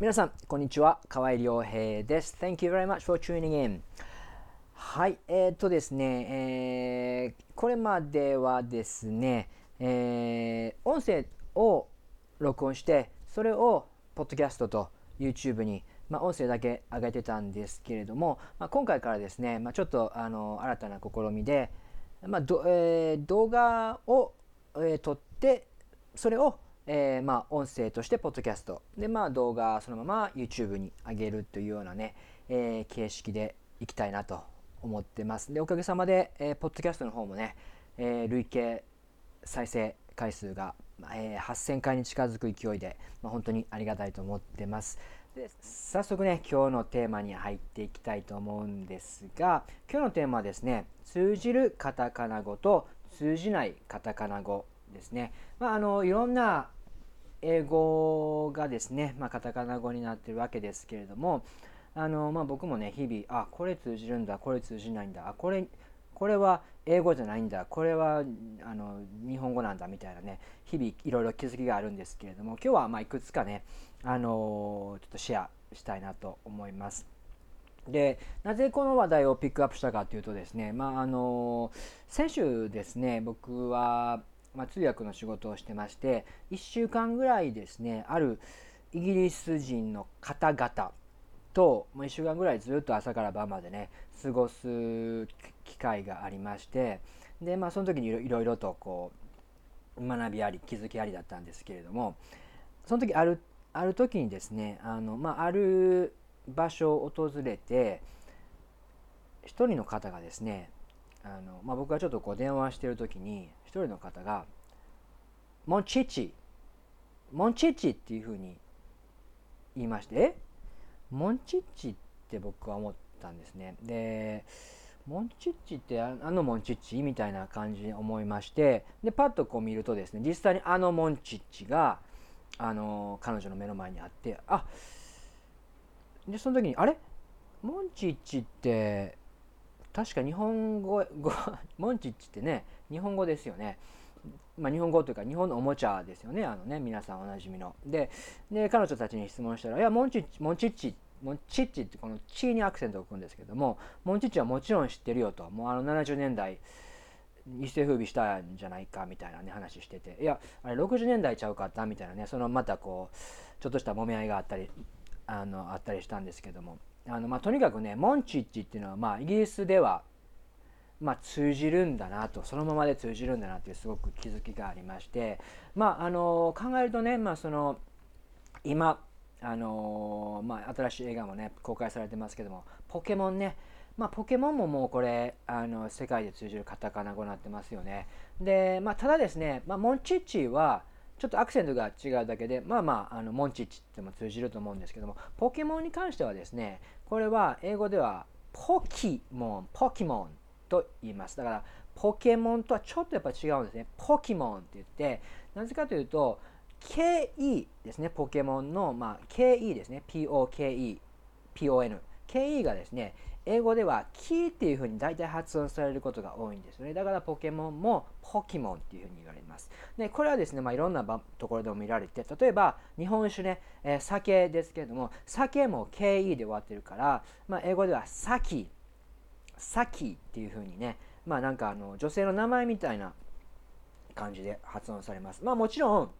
皆さん、こんにちは。河合良平です。Thank you very much for tuning in. はい、えー、っとですね、えー、これまではですね、えー、音声を録音して、それをポッドキャストと YouTube に、まあ、音声だけ上げてたんですけれども、まあ、今回からですね、まあ、ちょっとあの新たな試みで、まあどえー、動画を、えー、撮ってそれを、えー、まあ、音声としてポッドキャスト。で、まあ、動画そのまま YouTube に上げるというようなね、えー、形式でいきたいなと思ってます。でおかげさまで、えー、ポッドキャストの方もね、え累計再生回数が、え8000回に近づく勢いで、まあ、本当にありがたいと思ってます。で早速ね今日のテーマに入っていきたいと思うんですが今日のテーマはですね通じるカタカナ語と通じないカタカナ語ですね。まあ、あのいろんな英語がですね、まあ、カタカナ語になってるわけですけれどもあの、まあ、僕もね日々あこれ通じるんだこれ通じないんだあこれこれは英語じゃないんだこれはあの日本語なんだみたいなね日々いろいろ気づきがあるんですけれども今日はまいくつかねあのちょっとシェアしたいなと思います。でなぜこの話題をピックアップしたかというとですね、まあ、あの先週ですね僕はまあ、通訳の仕事をしてまして1週間ぐらいですねあるイギリス人の方々ともう1週間ぐらいずっと朝から晩までね過ごす機会がありましてでまあその時にいろいろとこう学びあり気づきありだったんですけれどもその時あるある時にですねあの、まあ、ある場所を訪れて一人の方がですねあの、まあ、僕がちょっとこう電話してる時に一人の方が「モンチッチ」「モンチッチ」っていうふうに言いまして「モンチッチ」って僕は思ったんですね。でモンチッチってあのモンチッチみたいな感じに思いましてでパッとこう見るとですね実際にあのモンチッチがあの彼女の目の前にあってあでその時にあれ？モンチッチって確か日本語 モンチッチってね日本語ですよね。まあ、日本語というか日本のおもちゃですよねあのね皆さんおなじみの。でで彼女たちに質問したら「いやモンチッチモンチッチモンチッチ」ってこの「チ」にアクセントを置くんですけどもモンチッチはもちろん知ってるよともうあの70年代一世風靡したんじゃないかみたいなね話してていやあれ60年代ちゃうかったみたいなねそのまたこうちょっとした揉め合いがあったりあのあったりしたんですけどもあの、まあ、とにかくねモンチッチっていうのは、まあ、イギリスでは、まあ、通じるんだなとそのままで通じるんだなっていうすごく気づきがありまして、まあ、あの考えるとね、まあ、その今あのまあ、新しい映画もね公開されてますけどもポケモンねまあ、ポケモンももうこれあの世界で通じるカタカナ語になってますよね。で、まあ、ただですね、まあ、モンチッチはちょっとアクセントが違うだけでまあまああのモンチッチっても通じると思うんですけどもポケモンに関してはですねこれは英語ではポキモンポケモンと言います。だからポケモンとはちょっとやっぱ違うんですね。ポケモンって言ってなぜかというと KE ですね。ポケモンの、まあ、KE ですね。POKE PON KE がですね英語ではキーっていうふうに大体発音されることが多いんですね。だからポケモンもポキモンっていうふうに言われます。で、これはですね、まあ、いろんなところでも見られて、例えば日本酒ね、えー、酒ですけれども、酒も KE で終わってるから、まあ、英語ではサキ、サキっていうふうにね、まあなんかあの女性の名前みたいな感じで発音されます。まあもちろん、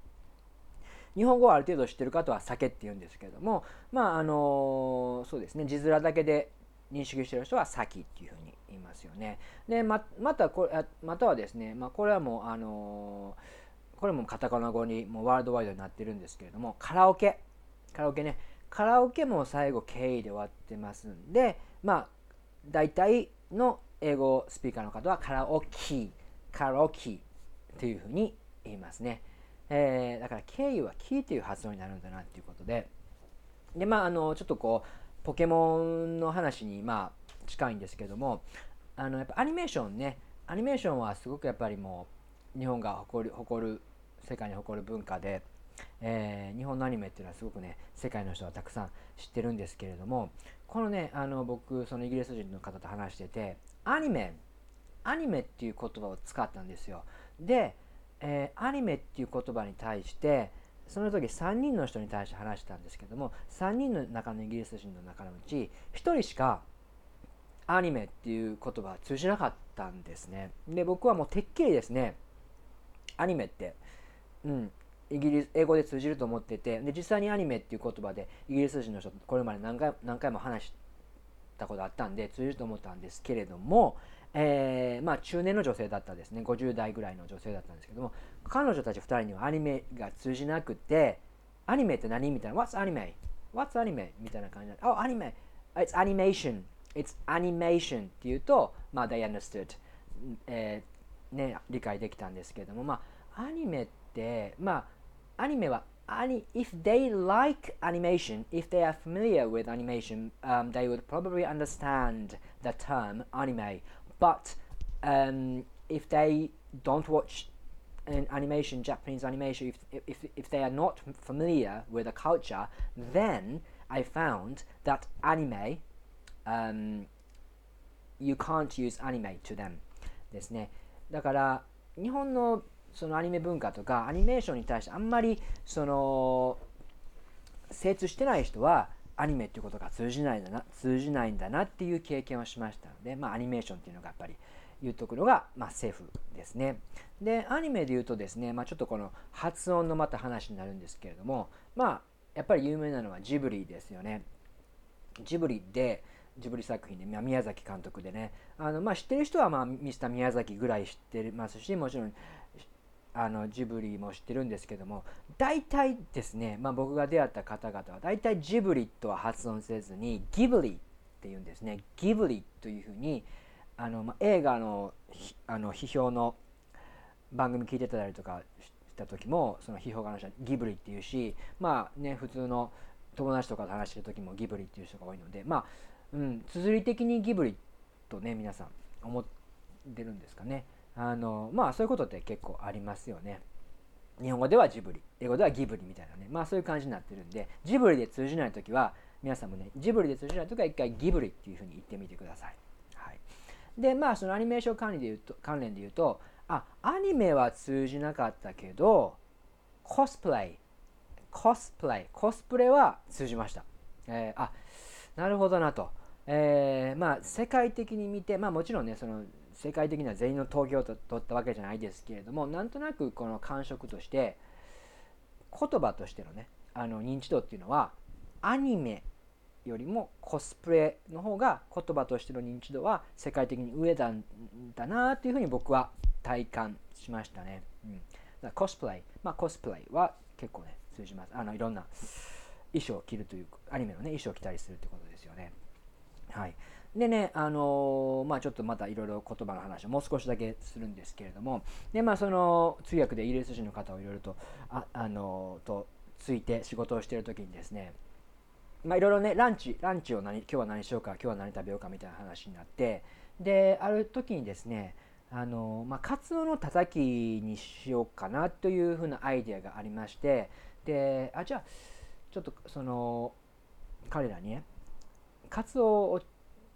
日本語をある程度知ってる方は酒って言うんですけれども、まああのそうですね、字面だけで認識している人は先っていうふうに言いますよね。でままたこれまたはですね、まあ、これはもうあのこれもカタカナ語にもうワールドワイドになってるんですけれどもカラオケカラオケねカラオケも最後経緯で終わってますんでまあ大体の英語スピーカーの方はカラオケカラオケというふうに言いますね。えー、だから経緯はキーという発音になるんだなっていうことででまああのちょっとこうポケモンの話にまあ近いんですけどもあのやっぱアニメーションね。アニメーションはすごくやっぱりもう日本が誇る誇る世界に誇る文化で、えー、日本のアニメっていうのはすごくね世界の人はたくさん知ってるんですけれどもこのねあの僕そのイギリス人の方と話しててアニメアニメっていう言葉を使ったんですよ。で、えー、アニメっていう言葉に対してその時3人の人に対して話したんですけども3人の中のイギリス人の中のうち1人しかアニメっていう言葉は通じなかったんですね。で僕はもうてっきりですねアニメって、うん、イギリス英語で通じると思っててで実際にアニメっていう言葉でイギリス人の人これまで何回何回も話したことあったんで通じると思ったんですけれども、えー、まあ中年の女性だったですね50代ぐらいの女性だったんですけども彼女たち2人にはアニメが通じなくてアニメって何みたいな What's anime? What's anime? みたいな感じで Oh, アニメ It's animation It's animation っていうとまあ they understood、えー、ね理解できたんですけどもまあアニメってまあアニメは if they like animation, if they are familiar with animation, um, they would probably understand the term anime. But um, if they don't watch an animation, Japanese animation, if, if, if they are not familiar with the culture, then I found that anime, um, you can't use anime to them ですね。だから日本のそのアニメ文化とかアニメーションに対してあんまりその精通してない人は アニメっていうことが通じないんだな通じないんだなっていう経験をしましたので、まあ、アニメーションっていうのがやっぱりいうところが、まあ、セーフですね。でアニメで言うとですね、まあ、ちょっとこの発音のまた話になるんですけれどもまあやっぱり有名なのはジブリですよね。ジブリでジブリ作品でま宮崎監督でねあの、まあ、知ってる人は、まあ、ミスター宮崎ぐらい知ってますしもちろんあのジブリも知ってるんですけども大体ですね、まあ、僕が出会った方々は大体ジブリとは発音せずにギブリっていうんですねギブリというふうにあの、まあ、映画のあの批評の番組聞いてたりとかした時もその批評家の人はギブリっていうしまあね普通の友達とかと話してる時もギブリっていう人が多いのでまあ、うん、綴り的にギブリとね皆さん思ってるんですかね。あのまあそういうことって結構ありますよね。日本語ではジブリ、英語ではギブリみたいなね、まあそういう感じになってるんで、ジブリで通じないときは、皆さんもね、ジブリで通じないときは一回ギブリっていうふうに言ってみてください。はい、で、まあそのアニメーション関連で言うと、関連で言うと、あ、アニメは通じなかったけど、コスプレイ、コスプレイ、コスプレは通じました。えー、あ、なるほどなと。えー、まあ世界的に見て、まあもちろんね、その世界的には全員の投票を取ったわけじゃないですけれどもなんとなくこの感触として言葉としてのねあの認知度っていうのはアニメよりもコスプレの方が言葉としての認知度は世界的に上だんだなっていうふうに僕は体感しましたね。うん、だコスプレイまあコスプレイは結構ね通じます。あのいろんな衣装を着るというアニメのね衣装を着たりするってことですよね。はい。でね、あのー、まあ、ちょっとまたいろいろ言葉の話をもう少しだけするんですけれども、で、まあ、その通訳でイギリス人の方をいろいろと、あ、あのー、と、ついて仕事をしている時にですね、まあ、いろいろね、ランチ、ランチを何、今日は何しようか、今日は何食べようかみたいな話になって、で、ある時にですね、あのまあ、カツオのたたきにしようかなというふうなアイデアがありまして、で、あ、じゃあ、ちょっとその、彼らにね、カツオを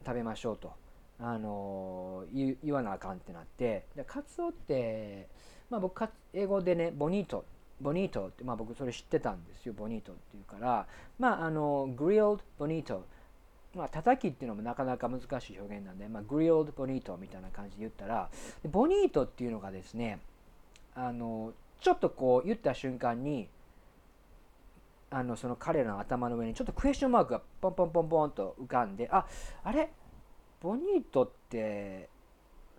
食べましょうと、あの言わなあかんってなって。でカツオって、まあ、僕英語でねボニート。ボニートって、まあ、僕それ知ってたんですよ。ボニートっていうから。まああのグリルドボニート。まあ叩きっていうのもなかなか難しい表現なんで、まあ、グリルドボニートみたいな感じで言ったら。ボニートっていうのがですねあのちょっとこう言った瞬間にあのその彼らの頭の上にちょっとクエスチョンマークがポンポンポンポンと浮かんでああれ？ボニートって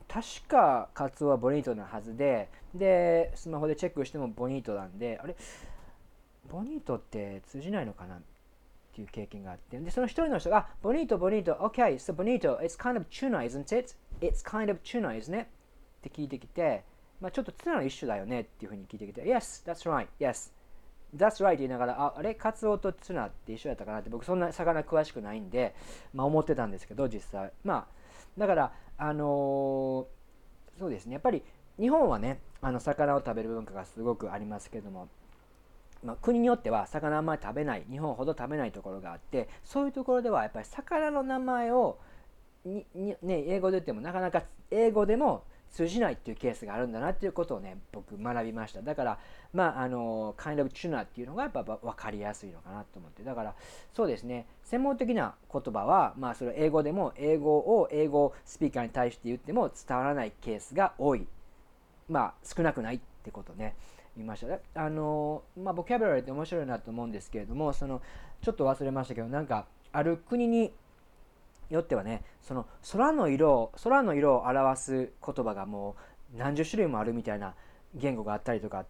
確かカツオはボニートなはずででスマホでチェックしてもボニートなんであれ？ボニートって通じないのかなっていう経験があってでその一人の人がボニートボニート OK so ボニート it's kind of tuna isn't it? It's kind of tuna isn't it? って聞いてきてまあちょっとツナの一種だよねっていうふうに聞いてきて Yes that's right yes. That's right 言いながら、ああれ、カツオとツナって一緒やったかなって、僕そんな魚詳しくないんで、まあ思ってたんですけど、実際。まあ、だから、あのー、そうですね、やっぱり日本はね、あの魚を食べる文化がすごくありますけども、まあ、国によっては魚あんまり食べない、日本ほど食べないところがあって、そういうところではやっぱり魚の名前をに、ね、英語で言ってもなかなか英語でも通じないっていうケースがあるんだなっていうことをね僕学びました。だからまああの kind of tuna っていうのがやっぱ分かりやすいのかなと思って。だからそうですね。専門的な言葉はまあそれ英語でも英語を英語スピーカーに対して言っても伝わらないケースが多い。まあ少なくないってことね。言いました。あのまあボキャブラリーって面白いなと思うんですけれどもそのちょっと忘れましたけどなんかある国によってはねその空の色を空の色を表す言葉がもう何十種類もあるみたいな言語があったりとか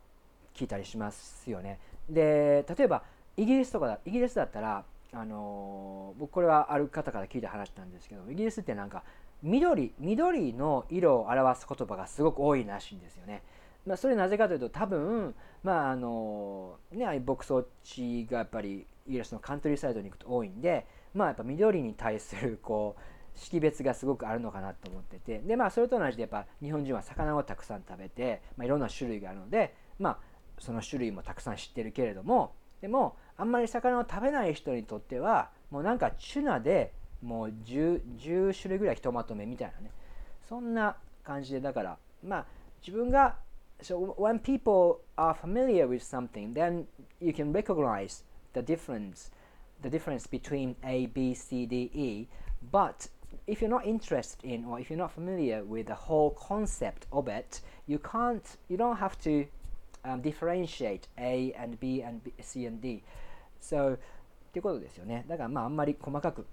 聞いたりしますよね。で例えばイギリスとかだイギリスだったらあの僕これはある方から聞いた話なんですけどイギリスってなんか緑緑の色を表す言葉がすごく多いらしいんですよね。まあ、それなぜかというと多分まああのね牧草地がやっぱりイギリスのカントリーサイドに行くと多いんでまあやっぱ緑に対するこう識別がすごくあるのかなと思ってて。でまあそれと同じでやっぱ日本人は魚をたくさん食べて、まあ、いろんな種類があるのでまあその種類もたくさん知ってるけれどもでもあんまり魚を食べない人にとってはもうなんかチュナでもう 10, 10種類ぐらいひとまとめみたいなね。そんな感じでだからまあ自分が so when people are familiar with something then you can recognize the difference the difference between A, B, C, D, E. But if you're not interested in or if you're not familiar with the whole concept of it, you can't, you don't have to um, differentiate A and B and B, C and D. So, っていうことですよね。だからまああんまり細かく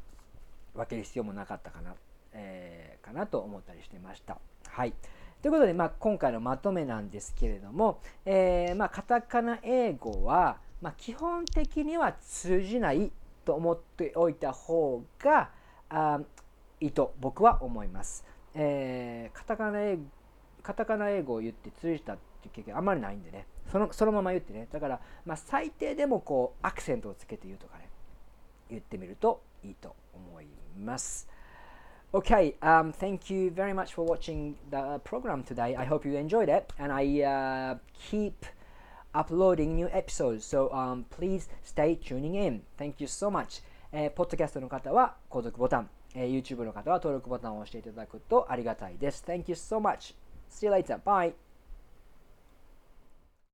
分ける必要もなかったかな、えー、かなと思ったりしてました。はい。ということで、まあ、今回のまとめなんですけれども、えー、まあ、カタカナ英語は、まあ、基本的には通じないと思っておいた方があいいと僕は思います。えー、カタカナ英語カタカナ英語を言って通じたっていう経験あんまりないんでねそのそのまま言ってねだから、まあ、最低でもこうアクセントをつけて言うとかね言ってみるといいと思います。Okay, um, thank you very much for watching the program today. I hope you enjoyed it, and I uh, keep uploading new episodes. So um, please stay tuning in. Thank you so much. えー、ポッドキャストの方は購読ボタン、えー、YouTube の方は登録ボタンを押していただくとありがたいです。Thank you so much. See you later. Bye.